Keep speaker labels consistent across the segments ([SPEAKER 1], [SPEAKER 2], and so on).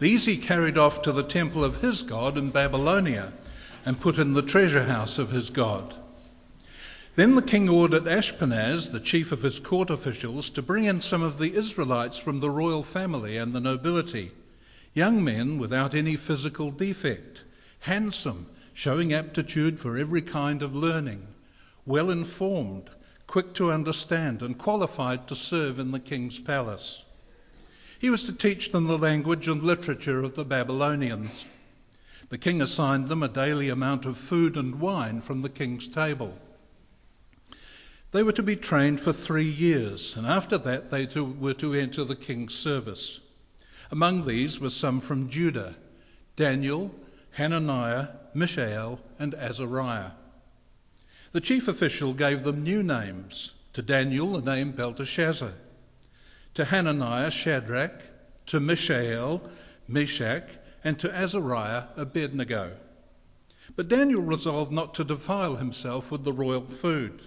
[SPEAKER 1] These he carried off to the temple of his God in Babylonia and put in the treasure house of his God. Then the king ordered Ashpenaz, the chief of his court officials, to bring in some of the Israelites from the royal family and the nobility, young men without any physical defect, handsome, showing aptitude for every kind of learning, well informed, quick to understand, and qualified to serve in the king's palace. He was to teach them the language and literature of the Babylonians. The king assigned them a daily amount of food and wine from the king's table. They were to be trained for three years, and after that they to, were to enter the king's service. Among these were some from Judah Daniel, Hananiah, Mishael, and Azariah. The chief official gave them new names. To Daniel, the name Belteshazzar. To Hananiah, Shadrach. To Mishael, Meshach. And to Azariah, Abednego. But Daniel resolved not to defile himself with the royal food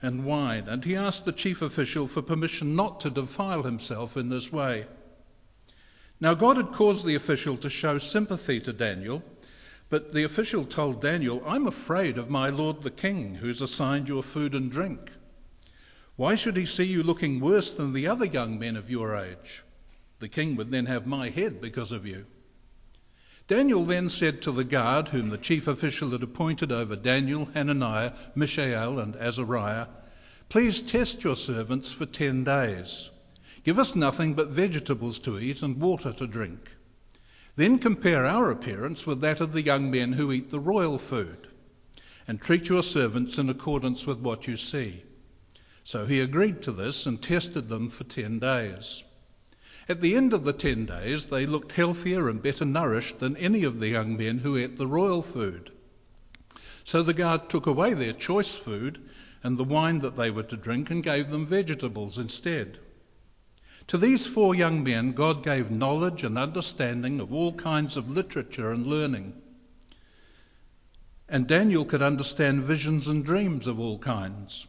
[SPEAKER 1] and wine, and he asked the chief official for permission not to defile himself in this way. Now, God had caused the official to show sympathy to Daniel but the official told Daniel, I'm afraid of my lord the king, who's assigned your food and drink. Why should he see you looking worse than the other young men of your age? The king would then have my head because of you. Daniel then said to the guard, whom the chief official had appointed over Daniel, Hananiah, Mishael, and Azariah, Please test your servants for ten days. Give us nothing but vegetables to eat and water to drink. Then compare our appearance with that of the young men who eat the royal food, and treat your servants in accordance with what you see. So he agreed to this and tested them for ten days. At the end of the ten days, they looked healthier and better nourished than any of the young men who ate the royal food. So the guard took away their choice food and the wine that they were to drink and gave them vegetables instead. To these four young men, God gave knowledge and understanding of all kinds of literature and learning. And Daniel could understand visions and dreams of all kinds.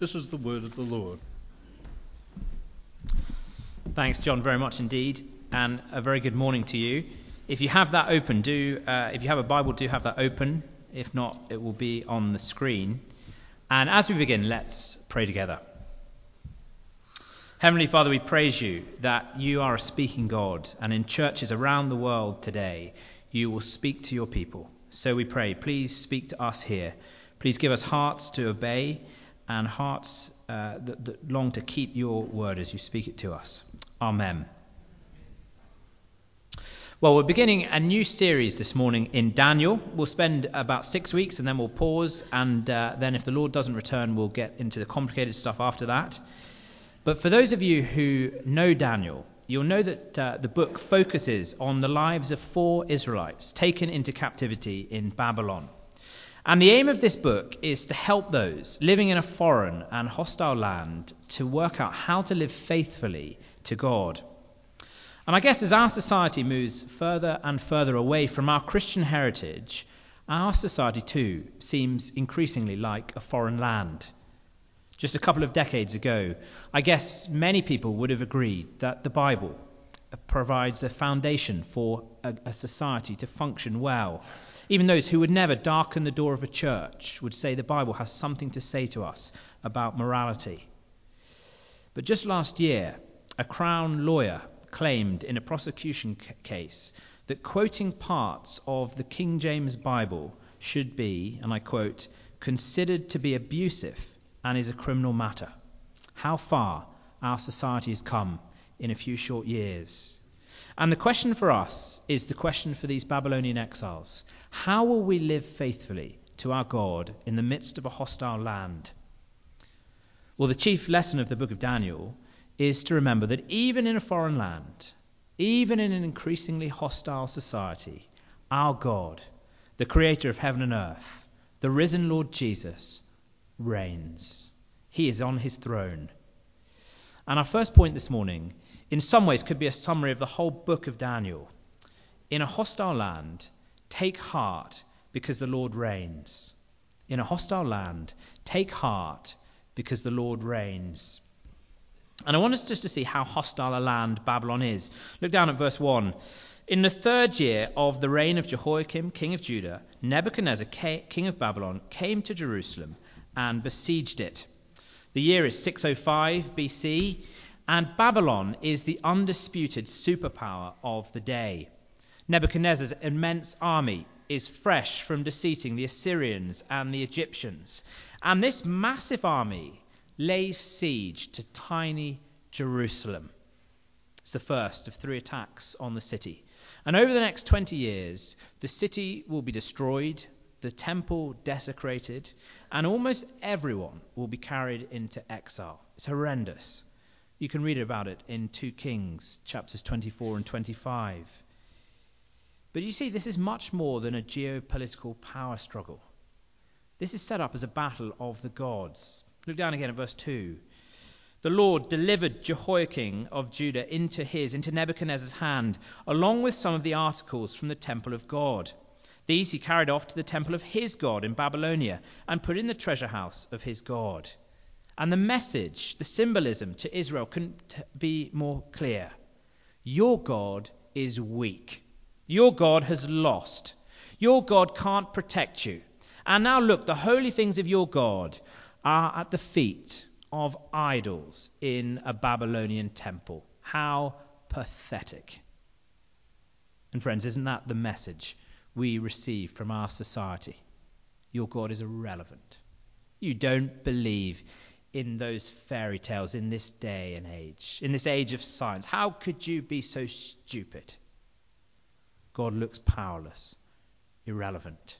[SPEAKER 1] This is the word of the Lord.
[SPEAKER 2] Thanks, John, very much indeed, and a very good morning to you. If you have that open, do uh, if you have a Bible, do have that open. If not, it will be on the screen. And as we begin, let's pray together. Heavenly Father, we praise you that you are a speaking God, and in churches around the world today, you will speak to your people. So we pray, please speak to us here. Please give us hearts to obey and hearts uh, that, that long to keep your word as you speak it to us. Amen. Well, we're beginning a new series this morning in Daniel. We'll spend about six weeks and then we'll pause, and uh, then if the Lord doesn't return, we'll get into the complicated stuff after that. But for those of you who know Daniel, you'll know that uh, the book focuses on the lives of four Israelites taken into captivity in Babylon. And the aim of this book is to help those living in a foreign and hostile land to work out how to live faithfully to God. And I guess as our society moves further and further away from our Christian heritage, our society too seems increasingly like a foreign land. Just a couple of decades ago, I guess many people would have agreed that the Bible provides a foundation for a, a, society to function well. Even those who would never darken the door of a church would say the Bible has something to say to us about morality. But just last year, a Crown lawyer claimed in a prosecution case that quoting parts of the King James Bible should be, and I quote, considered to be abusive and is a criminal matter. How far our society has come in a few short years. And the question for us is the question for these Babylonian exiles How will we live faithfully to our God in the midst of a hostile land? Well, the chief lesson of the book of Daniel is to remember that even in a foreign land, even in an increasingly hostile society, our God, the creator of heaven and earth, the risen Lord Jesus, reigns. He is on his throne. And our first point this morning, in some ways, could be a summary of the whole book of Daniel. In a hostile land, take heart because the Lord reigns. In a hostile land, take heart because the Lord reigns. And I want us just to see how hostile a land Babylon is. Look down at verse 1. In the third year of the reign of Jehoiakim, king of Judah, Nebuchadnezzar, king of Babylon, came to Jerusalem and besieged it. The year is 605 BC, and Babylon is the undisputed superpower of the day. Nebuchadnezzar's immense army is fresh from defeating the Assyrians and the Egyptians. And this massive army lays siege to tiny Jerusalem. It's the first of three attacks on the city. And over the next 20 years, the city will be destroyed, the temple desecrated, and almost everyone will be carried into exile. It's horrendous. You can read about it in 2 Kings, chapters 24 and 25. But you see, this is much more than a geopolitical power struggle. This is set up as a battle of the gods. Look down again at verse 2. The Lord delivered Jehoiakim of Judah into his, into Nebuchadnezzar's hand, along with some of the articles from the temple of God. These he carried off to the temple of his God in Babylonia and put in the treasure house of his God. And the message, the symbolism to Israel couldn't be more clear. Your God is weak. Your God has lost. Your God can't protect you. And now look, the holy things of your God are at the feet of idols in a Babylonian temple. How pathetic. And, friends, isn't that the message we receive from our society? Your God is irrelevant. You don't believe in those fairy tales in this day and age, in this age of science. How could you be so stupid? God looks powerless, irrelevant.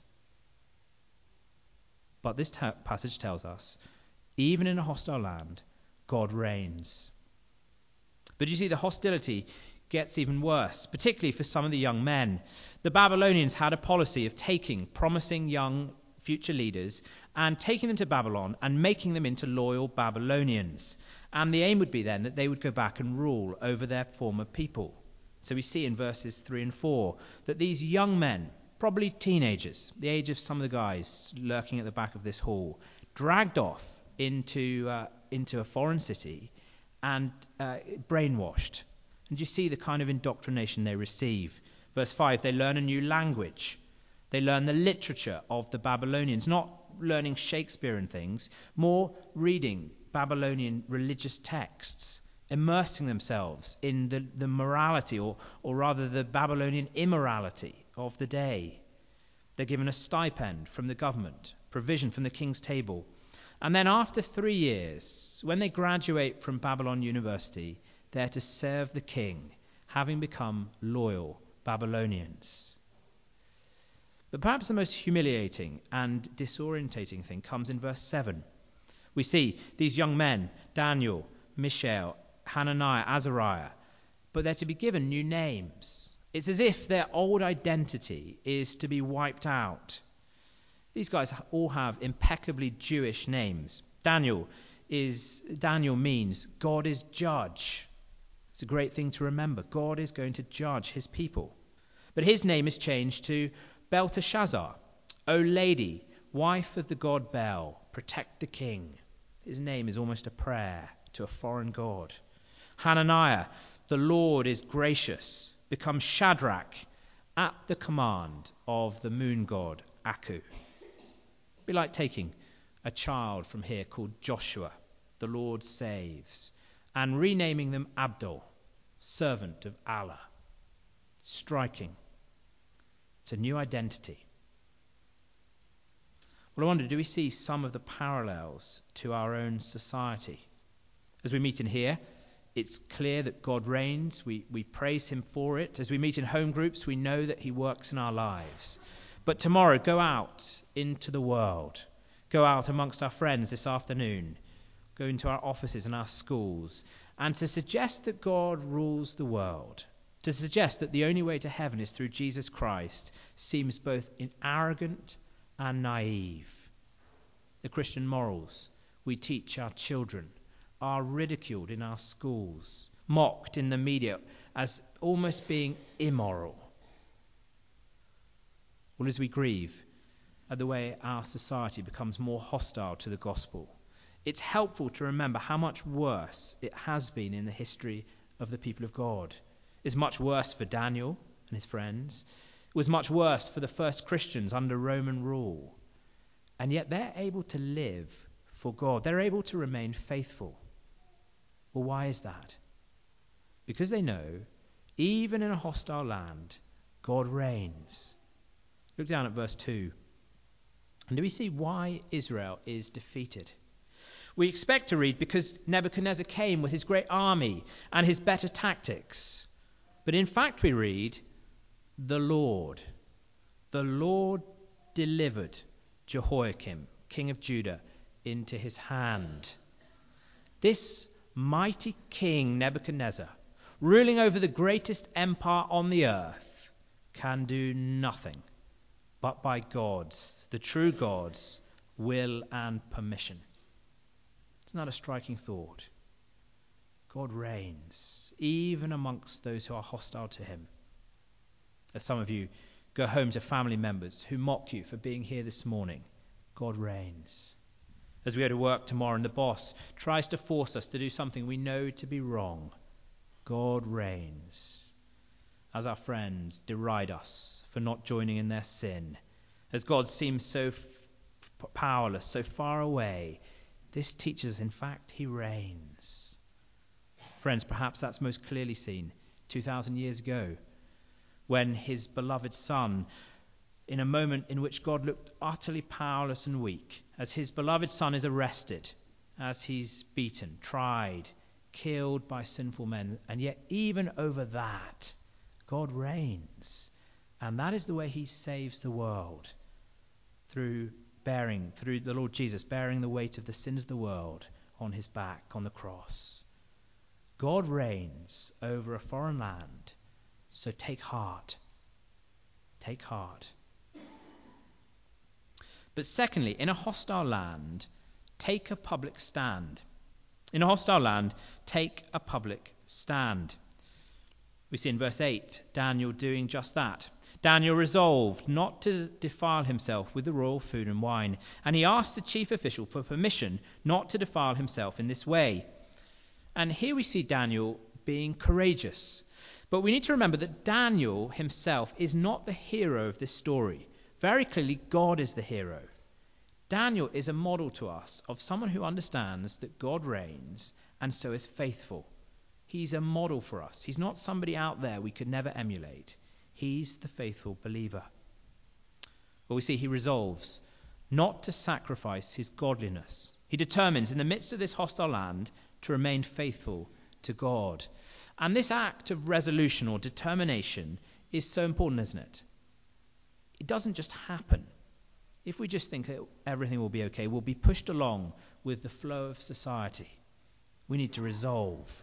[SPEAKER 2] But this passage tells us even in a hostile land, God reigns. But you see, the hostility gets even worse, particularly for some of the young men. The Babylonians had a policy of taking promising young future leaders and taking them to Babylon and making them into loyal Babylonians. And the aim would be then that they would go back and rule over their former people. So we see in verses 3 and 4 that these young men, probably teenagers, the age of some of the guys lurking at the back of this hall, dragged off into, uh, into a foreign city and uh, brainwashed. And you see the kind of indoctrination they receive. Verse 5 they learn a new language. They learn the literature of the Babylonians, not learning Shakespeare and things, more reading Babylonian religious texts, immersing themselves in the, the morality, or, or rather the Babylonian immorality of the day. They're given a stipend from the government, provision from the king's table. And then after three years, when they graduate from Babylon University, they're to serve the king, having become loyal Babylonians. But perhaps the most humiliating and disorientating thing comes in verse 7. We see these young men, Daniel, Mishael, Hananiah, Azariah, but they're to be given new names. It's as if their old identity is to be wiped out. These guys all have impeccably Jewish names. Daniel is Daniel means God is judge. It's a great thing to remember. God is going to judge his people. But his name is changed to Belteshazzar. O lady, wife of the god Bel, protect the king. His name is almost a prayer to a foreign god. Hananiah, the Lord is gracious becomes Shadrach at the command of the moon god Aku. It'd be like taking a child from here called Joshua, the Lord saves, and renaming them Abdul, servant of Allah. Striking. It's a new identity. Well, I wonder, do we see some of the parallels to our own society? As we meet in here, it's clear that God reigns. We, we praise Him for it. As we meet in home groups, we know that He works in our lives. But tomorrow, go out into the world. Go out amongst our friends this afternoon. Go into our offices and our schools. And to suggest that God rules the world To suggest that the only way to heaven is through Jesus Christ seems both arrogant and naive. The Christian morals we teach our children are ridiculed in our schools, mocked in the media as almost being immoral. Well, as we grieve at the way our society becomes more hostile to the gospel, it's helpful to remember how much worse it has been in the history of the people of God. It's much worse for Daniel and his friends. It was much worse for the first Christians under Roman rule. And yet they're able to live for God. They're able to remain faithful. Well, why is that? Because they know, even in a hostile land, God reigns. Look down at verse 2. And do we see why Israel is defeated? We expect to read because Nebuchadnezzar came with his great army and his better tactics. But in fact, we read, the Lord. The Lord delivered Jehoiakim, king of Judah, into his hand. This mighty king Nebuchadnezzar, ruling over the greatest empire on the earth, can do nothing but by God's, the true God's, will and permission. Isn't a striking thought? God reigns, even amongst those who are hostile to him. As some of you go home to family members who mock you for being here this morning, God reigns. As we go to work tomorrow and the boss tries to force us to do something we know to be wrong, God reigns. As our friends deride us for not joining in their sin, as God seems so f- powerless, so far away, this teaches, in fact, he reigns. Friends, perhaps that's most clearly seen 2,000 years ago when his beloved Son, in a moment in which God looked utterly powerless and weak, as his beloved Son is arrested, as he's beaten, tried, killed by sinful men, and yet even over that, God reigns. And that is the way he saves the world through bearing, through the Lord Jesus, bearing the weight of the sins of the world on his back on the cross. God reigns over a foreign land, so take heart. Take heart. But secondly, in a hostile land, take a public stand. In a hostile land, take a public stand. We see in verse 8 Daniel doing just that. Daniel resolved not to defile himself with the royal food and wine, and he asked the chief official for permission not to defile himself in this way. And here we see Daniel being courageous. But we need to remember that Daniel himself is not the hero of this story. Very clearly, God is the hero. Daniel is a model to us of someone who understands that God reigns and so is faithful. He's a model for us. He's not somebody out there we could never emulate. He's the faithful believer. Well, we see he resolves not to sacrifice his godliness. He determines, in the midst of this hostile land, to remain faithful to God. And this act of resolution or determination is so important, isn't it? It doesn't just happen. If we just think everything will be okay, we'll be pushed along with the flow of society. We need to resolve.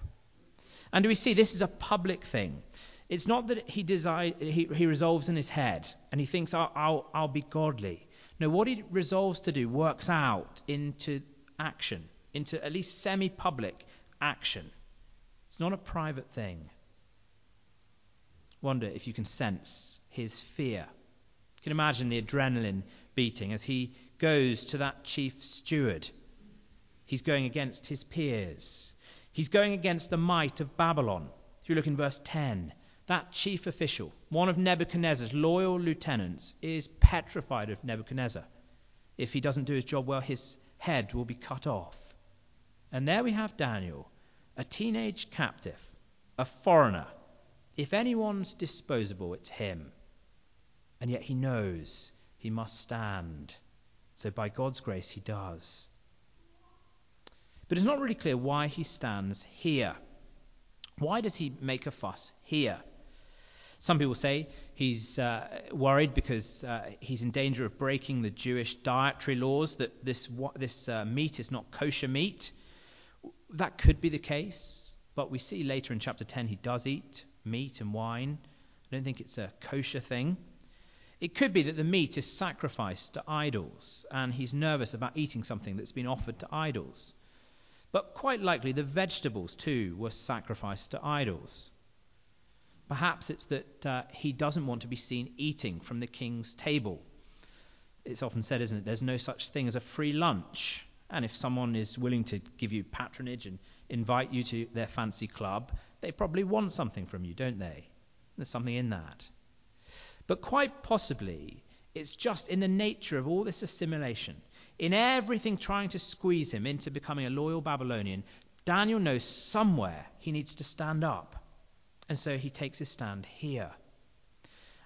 [SPEAKER 2] And we see this is a public thing? It's not that he, desire, he, he resolves in his head and he thinks, I'll, I'll, I'll be godly. No, what he resolves to do works out into action, into at least semi public action. It's not a private thing. Wonder if you can sense his fear. You can imagine the adrenaline beating as he goes to that chief steward. He's going against his peers. He's going against the might of Babylon. If you look in verse 10, that chief official, one of Nebuchadnezzar's loyal lieutenants, is petrified of Nebuchadnezzar. If he doesn't do his job well, his head will be cut off. And there we have Daniel, a teenage captive, a foreigner. If anyone's disposable, it's him. And yet he knows he must stand. So by God's grace, he does. But it's not really clear why he stands here. Why does he make a fuss here? Some people say he's uh, worried because uh, he's in danger of breaking the Jewish dietary laws, that this, this uh, meat is not kosher meat. That could be the case, but we see later in chapter 10 he does eat meat and wine. I don't think it's a kosher thing. It could be that the meat is sacrificed to idols, and he's nervous about eating something that's been offered to idols. But quite likely the vegetables, too, were sacrificed to idols. Perhaps it's that uh, he doesn't want to be seen eating from the king's table. It's often said, isn't it? There's no such thing as a free lunch. And if someone is willing to give you patronage and invite you to their fancy club, they probably want something from you, don't they? There's something in that. But quite possibly, it's just in the nature of all this assimilation, in everything trying to squeeze him into becoming a loyal Babylonian, Daniel knows somewhere he needs to stand up. And so he takes his stand here.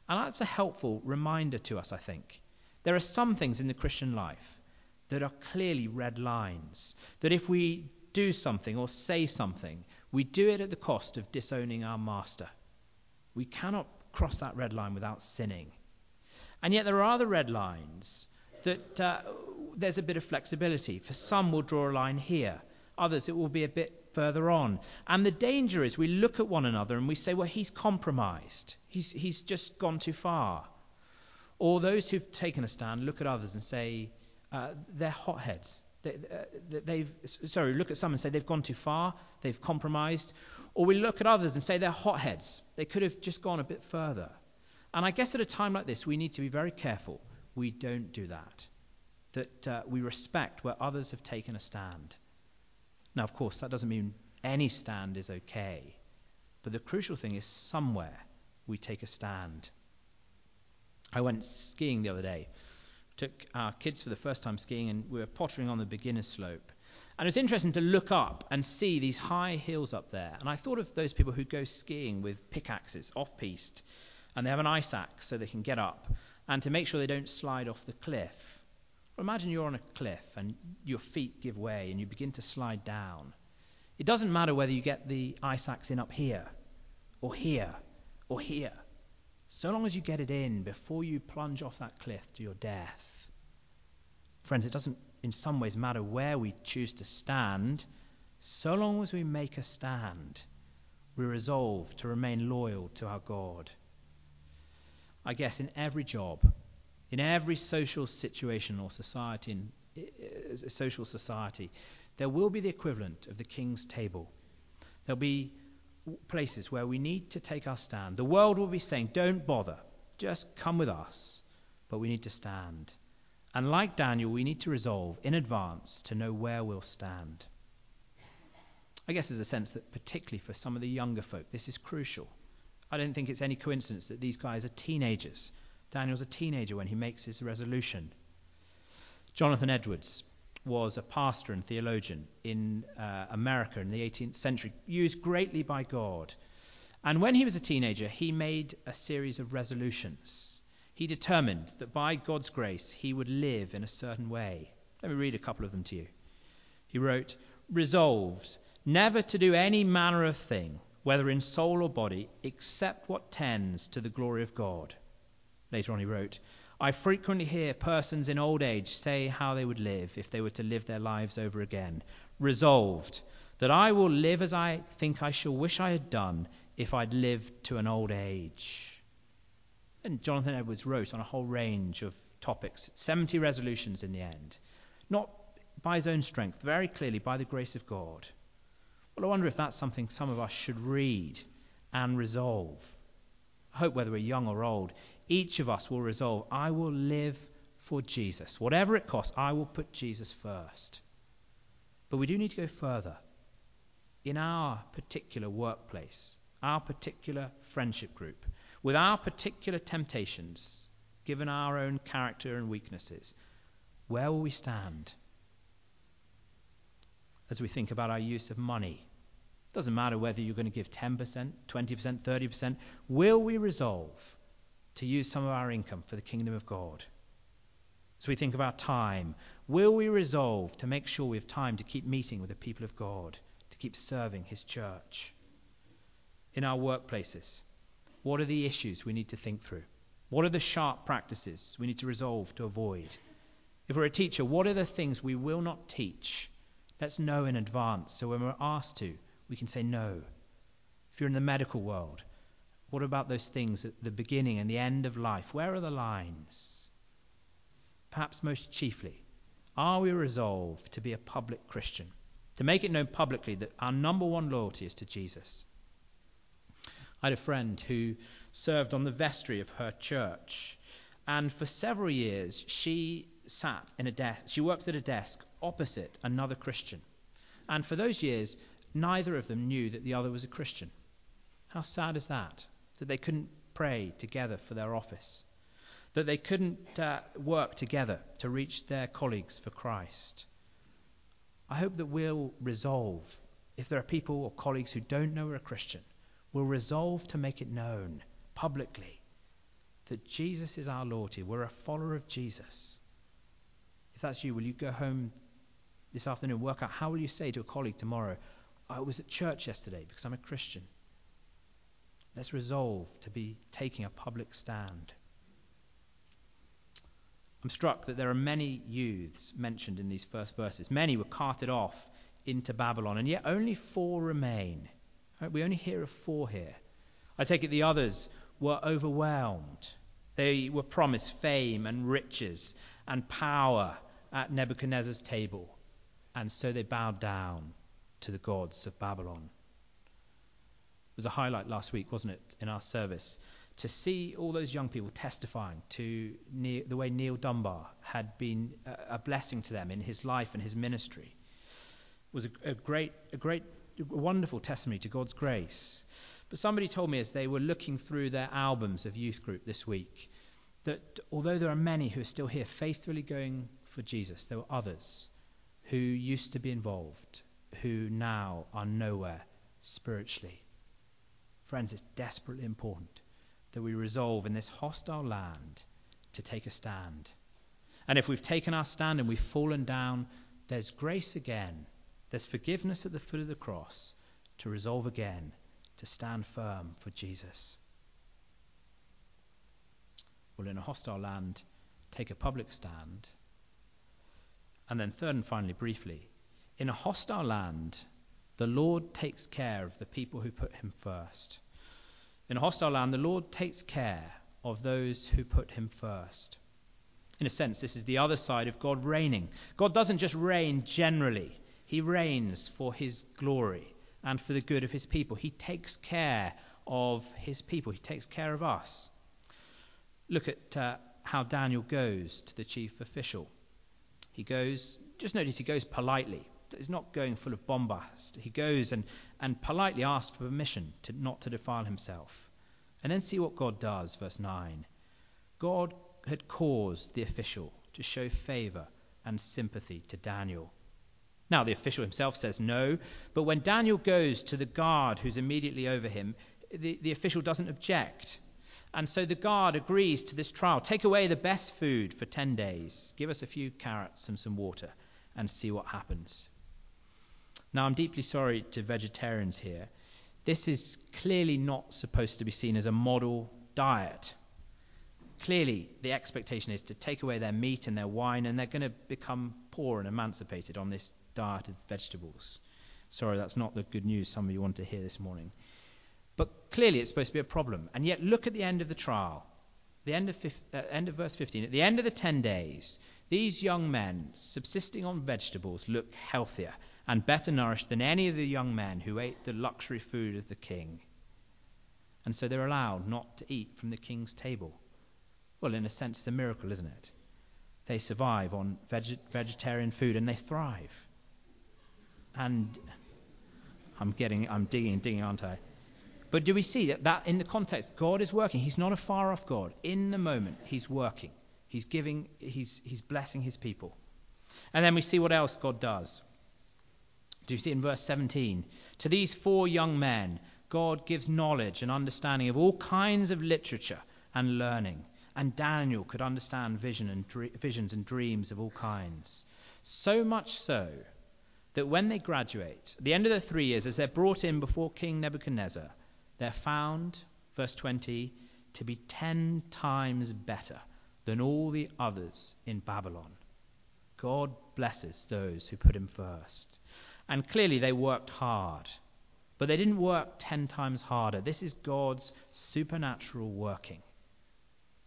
[SPEAKER 2] And that's a helpful reminder to us, I think. There are some things in the Christian life that are clearly red lines, that if we do something or say something, we do it at the cost of disowning our master. We cannot cross that red line without sinning. And yet there are other red lines that uh, there's a bit of flexibility. For some, we'll draw a line here. Others, it will be a bit further on. And the danger is we look at one another and we say, well, he's compromised. He's, he's just gone too far. Or those who've taken a stand look at others and say, uh, they're hotheads. They, uh, they've, sorry, look at some and say they've gone too far, they've compromised. Or we look at others and say they're hotheads. They could have just gone a bit further. And I guess at a time like this, we need to be very careful we don't do that. That uh, we respect where others have taken a stand. Now, of course, that doesn't mean any stand is okay. But the crucial thing is somewhere we take a stand. I went skiing the other day took our kids for the first time skiing, and we were pottering on the beginner slope. And it was interesting to look up and see these high hills up there. And I thought of those people who go skiing with pickaxes off piste, and they have an ice axe so they can get up, and to make sure they don't slide off the cliff. Imagine you're on a cliff and your feet give way and you begin to slide down. It doesn't matter whether you get the ice axe in up here, or here, or here so long as you get it in before you plunge off that cliff to your death. Friends, it doesn't in some ways matter where we choose to stand, so long as we make a stand, we resolve to remain loyal to our God. I guess in every job, in every social situation or society, in eh, eh, social society, there will be the equivalent of the king's table. There'll be places where we need to take our stand. The world will be saying, don't bother, just come with us. But we need to stand. And like Daniel, we need to resolve in advance to know where we'll stand. I guess there's a sense that, particularly for some of the younger folk, this is crucial. I don't think it's any coincidence that these guys are teenagers. Daniel's a teenager when he makes his resolution. Jonathan Edwards, was a pastor and theologian in uh, America in the 18th century, used greatly by God. And when he was a teenager, he made a series of resolutions. He determined that by God's grace he would live in a certain way. Let me read a couple of them to you. He wrote, Resolved never to do any manner of thing, whether in soul or body, except what tends to the glory of God. Later on, he wrote, I frequently hear persons in old age say how they would live if they were to live their lives over again, resolved that I will live as I think I shall wish I had done if I'd lived to an old age. And Jonathan Edwards wrote on a whole range of topics, 70 resolutions in the end, not by his own strength, very clearly by the grace of God. Well, I wonder if that's something some of us should read and resolve. I hope whether we're young or old, each of us will resolve, I will live for Jesus. Whatever it costs, I will put Jesus first. But we do need to go further. In our particular workplace, our particular friendship group, with our particular temptations, given our own character and weaknesses, where will we stand? As we think about our use of money, doesn't matter whether you're going to give 10%, 20%, 30%, will we resolve to use some of our income for the kingdom of God. As we think about time, will we resolve to make sure we have time to keep meeting with the people of God, to keep serving His church? In our workplaces, what are the issues we need to think through? What are the sharp practices we need to resolve to avoid? If we're a teacher, what are the things we will not teach? Let's know in advance so when we're asked to, we can say no. If you're in the medical world, What about those things at the beginning and the end of life? Where are the lines? Perhaps most chiefly, are we resolved to be a public Christian? To make it known publicly that our number one loyalty is to Jesus? I had a friend who served on the vestry of her church, and for several years she sat in a desk, she worked at a desk opposite another Christian. And for those years, neither of them knew that the other was a Christian. How sad is that? That they couldn't pray together for their office, that they couldn't uh, work together to reach their colleagues for Christ. I hope that we'll resolve, if there are people or colleagues who don't know we're a Christian, we'll resolve to make it known publicly that Jesus is our Lord. We're a follower of Jesus. If that's you, will you go home this afternoon, and work out how will you say to a colleague tomorrow, I was at church yesterday because I'm a Christian. Let's resolve to be taking a public stand. I'm struck that there are many youths mentioned in these first verses. Many were carted off into Babylon, and yet only four remain. We only hear of four here. I take it the others were overwhelmed. They were promised fame and riches and power at Nebuchadnezzar's table, and so they bowed down to the gods of Babylon. Was a highlight last week, wasn't it, in our service, to see all those young people testifying to Neil, the way Neil Dunbar had been a, a, blessing to them in his life and his ministry. It was a, a great, a great, a wonderful testimony to God's grace. But somebody told me as they were looking through their albums of youth group this week that although there are many who are still here faithfully going for Jesus, there were others who used to be involved who now are nowhere spiritually. Friends, it's desperately important that we resolve in this hostile land to take a stand. And if we've taken our stand and we've fallen down, there's grace again. There's forgiveness at the foot of the cross to resolve again, to stand firm for Jesus. Well, in a hostile land, take a public stand. And then, third and finally, briefly, in a hostile land, the Lord takes care of the people who put him first. In a hostile land, the Lord takes care of those who put him first. In a sense, this is the other side of God reigning. God doesn't just reign generally, He reigns for His glory and for the good of His people. He takes care of His people, He takes care of us. Look at uh, how Daniel goes to the chief official. He goes, just notice he goes politely is not going full of bombast. He goes and, and politely asks for permission to not to defile himself. And then see what God does, verse 9. God had caused the official to show favor and sympathy to Daniel. Now, the official himself says no, but when Daniel goes to the guard who's immediately over him, the, the official doesn't object. And so the guard agrees to this trial. Take away the best food for 10 days. Give us a few carrots and some water and see what happens. Now, I'm deeply sorry to vegetarians here. This is clearly not supposed to be seen as a model diet. Clearly, the expectation is to take away their meat and their wine, and they're going to become poor and emancipated on this diet of vegetables. Sorry, that's not the good news some of you want to hear this morning. But clearly, it's supposed to be a problem. And yet, look at the end of the trial. The end of, uh, end of verse 15. At the end of the 10 days, these young men, subsisting on vegetables, look healthier and better nourished than any of the young men who ate the luxury food of the king. And so they're allowed not to eat from the king's table. Well, in a sense, it's a miracle, isn't it? They survive on veg- vegetarian food and they thrive. And I'm getting, I'm digging digging, aren't I? But do we see that, that in the context, God is working? He's not a far off God. In the moment, He's working. He's giving, He's, he's blessing His people. And then we see what else God does. Do you see in verse 17? To these four young men, God gives knowledge and understanding of all kinds of literature and learning. And Daniel could understand vision and visions and dreams of all kinds. So much so that when they graduate, at the end of their three years, as they're brought in before King Nebuchadnezzar, they're found, verse 20, to be ten times better than all the others in Babylon. God blesses those who put him first. And clearly they worked hard. But they didn't work ten times harder. This is God's supernatural working.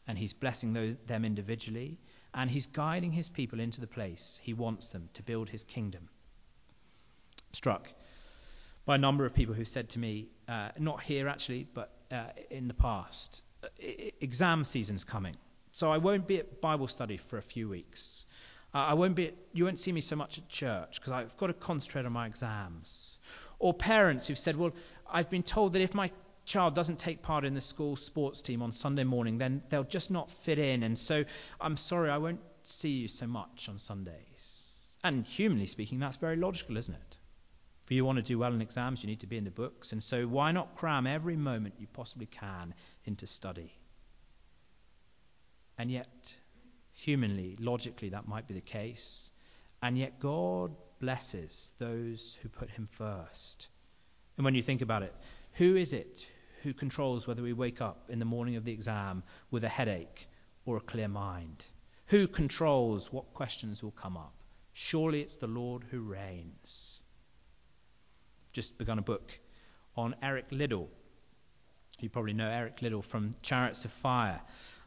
[SPEAKER 2] And He's blessing those, them individually, and He's guiding His people into the place He wants them to build His kingdom. Struck by a number of people who said to me, uh, not here actually, but uh, in the past, exam season's coming. So I won't be at Bible study for a few weeks. I won't be. You won't see me so much at church because I've got to concentrate on my exams. Or parents who've said, "Well, I've been told that if my child doesn't take part in the school sports team on Sunday morning, then they'll just not fit in, and so I'm sorry, I won't see you so much on Sundays." And humanly speaking, that's very logical, isn't it? If you want to do well in exams, you need to be in the books, and so why not cram every moment you possibly can into study? And yet, humanly, logically, that might be the case. And yet, God blesses those who put Him first. And when you think about it, who is it who controls whether we wake up in the morning of the exam with a headache or a clear mind? Who controls what questions will come up? Surely it's the Lord who reigns. Just begun a book on Eric Liddell. You probably know Eric Liddell from Chariots of Fire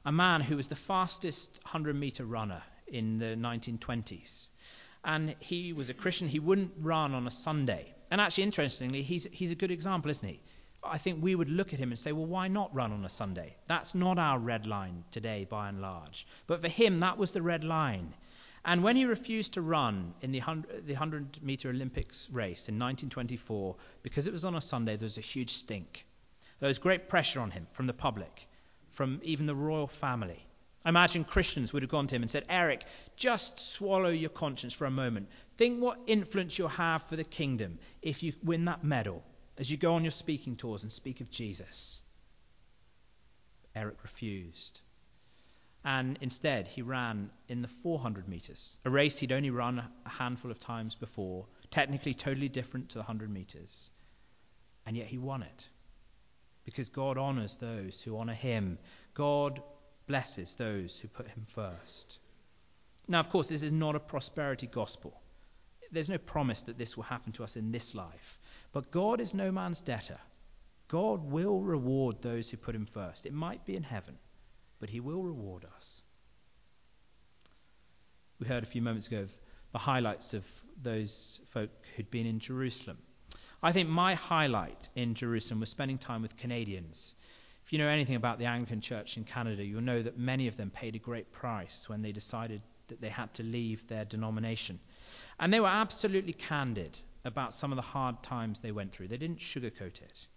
[SPEAKER 2] a man who was the fastest 100 meter runner in the 1920s. And he was a Christian. He wouldn't run on a Sunday. And actually, interestingly, he's, he's a good example, isn't he? I think we would look at him and say, well, why not run on a Sunday? That's not our red line today, by and large. But for him, that was the red line. And when he refused to run in the 100, the 100 meter Olympics race in 1924, because it was on a Sunday, there was a huge stink. There was great pressure on him from the public from even the royal family. I imagine Christians would have gone to him and said, Eric, just swallow your conscience for a moment. Think what influence you'll have for the kingdom if you win that medal as you go on your speaking tours and speak of Jesus. Eric refused. And instead, he ran in the 400 meters, a race he'd only run a handful of times before, technically totally different to the 100 meters. And yet he won it because God honors those who honor him. God blesses those who put him first. Now, of course, this is not a prosperity gospel. There's no promise that this will happen to us in this life. But God is no man's debtor. God will reward those who put him first. It might be in heaven, but he will reward us. We heard a few moments ago of the highlights of those folk who'd been in Jerusalem. I think my highlight in Jerusalem was spending time with Canadians. If you know anything about the Anglican Church in Canada, you'll know that many of them paid a great price when they decided that they had to leave their denomination. And they were absolutely candid about some of the hard times they went through. They didn't sugarcoat it.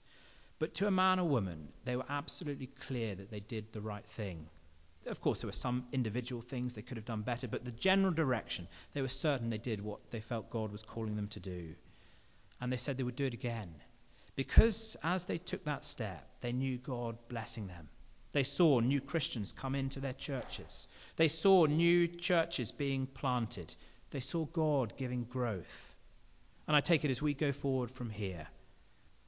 [SPEAKER 2] But to a man or woman, they were absolutely clear that they did the right thing. Of course, there were some individual things they could have done better, but the general direction, they were certain they did what they felt God was calling them to do and they said they would do it again. Because as they took that step, they knew God blessing them. They saw new Christians come into their churches. They saw new churches being planted. They saw God giving growth. And I take it as we go forward from here,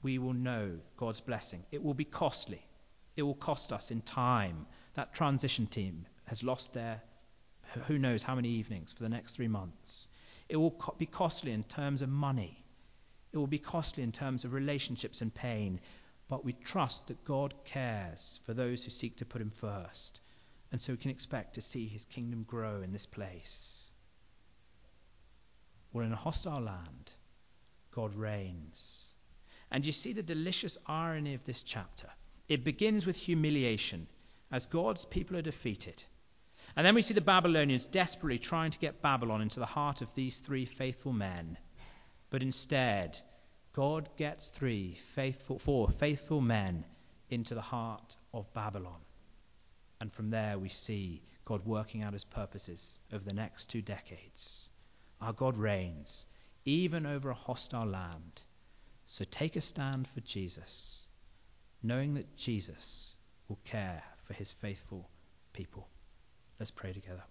[SPEAKER 2] we will know God's blessing. It will be costly. It will cost us in time. That transition team has lost their who knows how many evenings for the next three months. It will be costly in terms of money. It will be costly in terms of relationships and pain, but we trust that God cares for those who seek to put Him first, and so we can expect to see His kingdom grow in this place. We're in a hostile land. God reigns. And you see the delicious irony of this chapter. It begins with humiliation as God's people are defeated. And then we see the Babylonians desperately trying to get Babylon into the heart of these three faithful men. But instead, God gets three faithful, four faithful men into the heart of Babylon. And from there, we see God working out his purposes over the next two decades. Our God reigns, even over a hostile land. So take a stand for Jesus, knowing that Jesus will care for his faithful people. Let's pray together.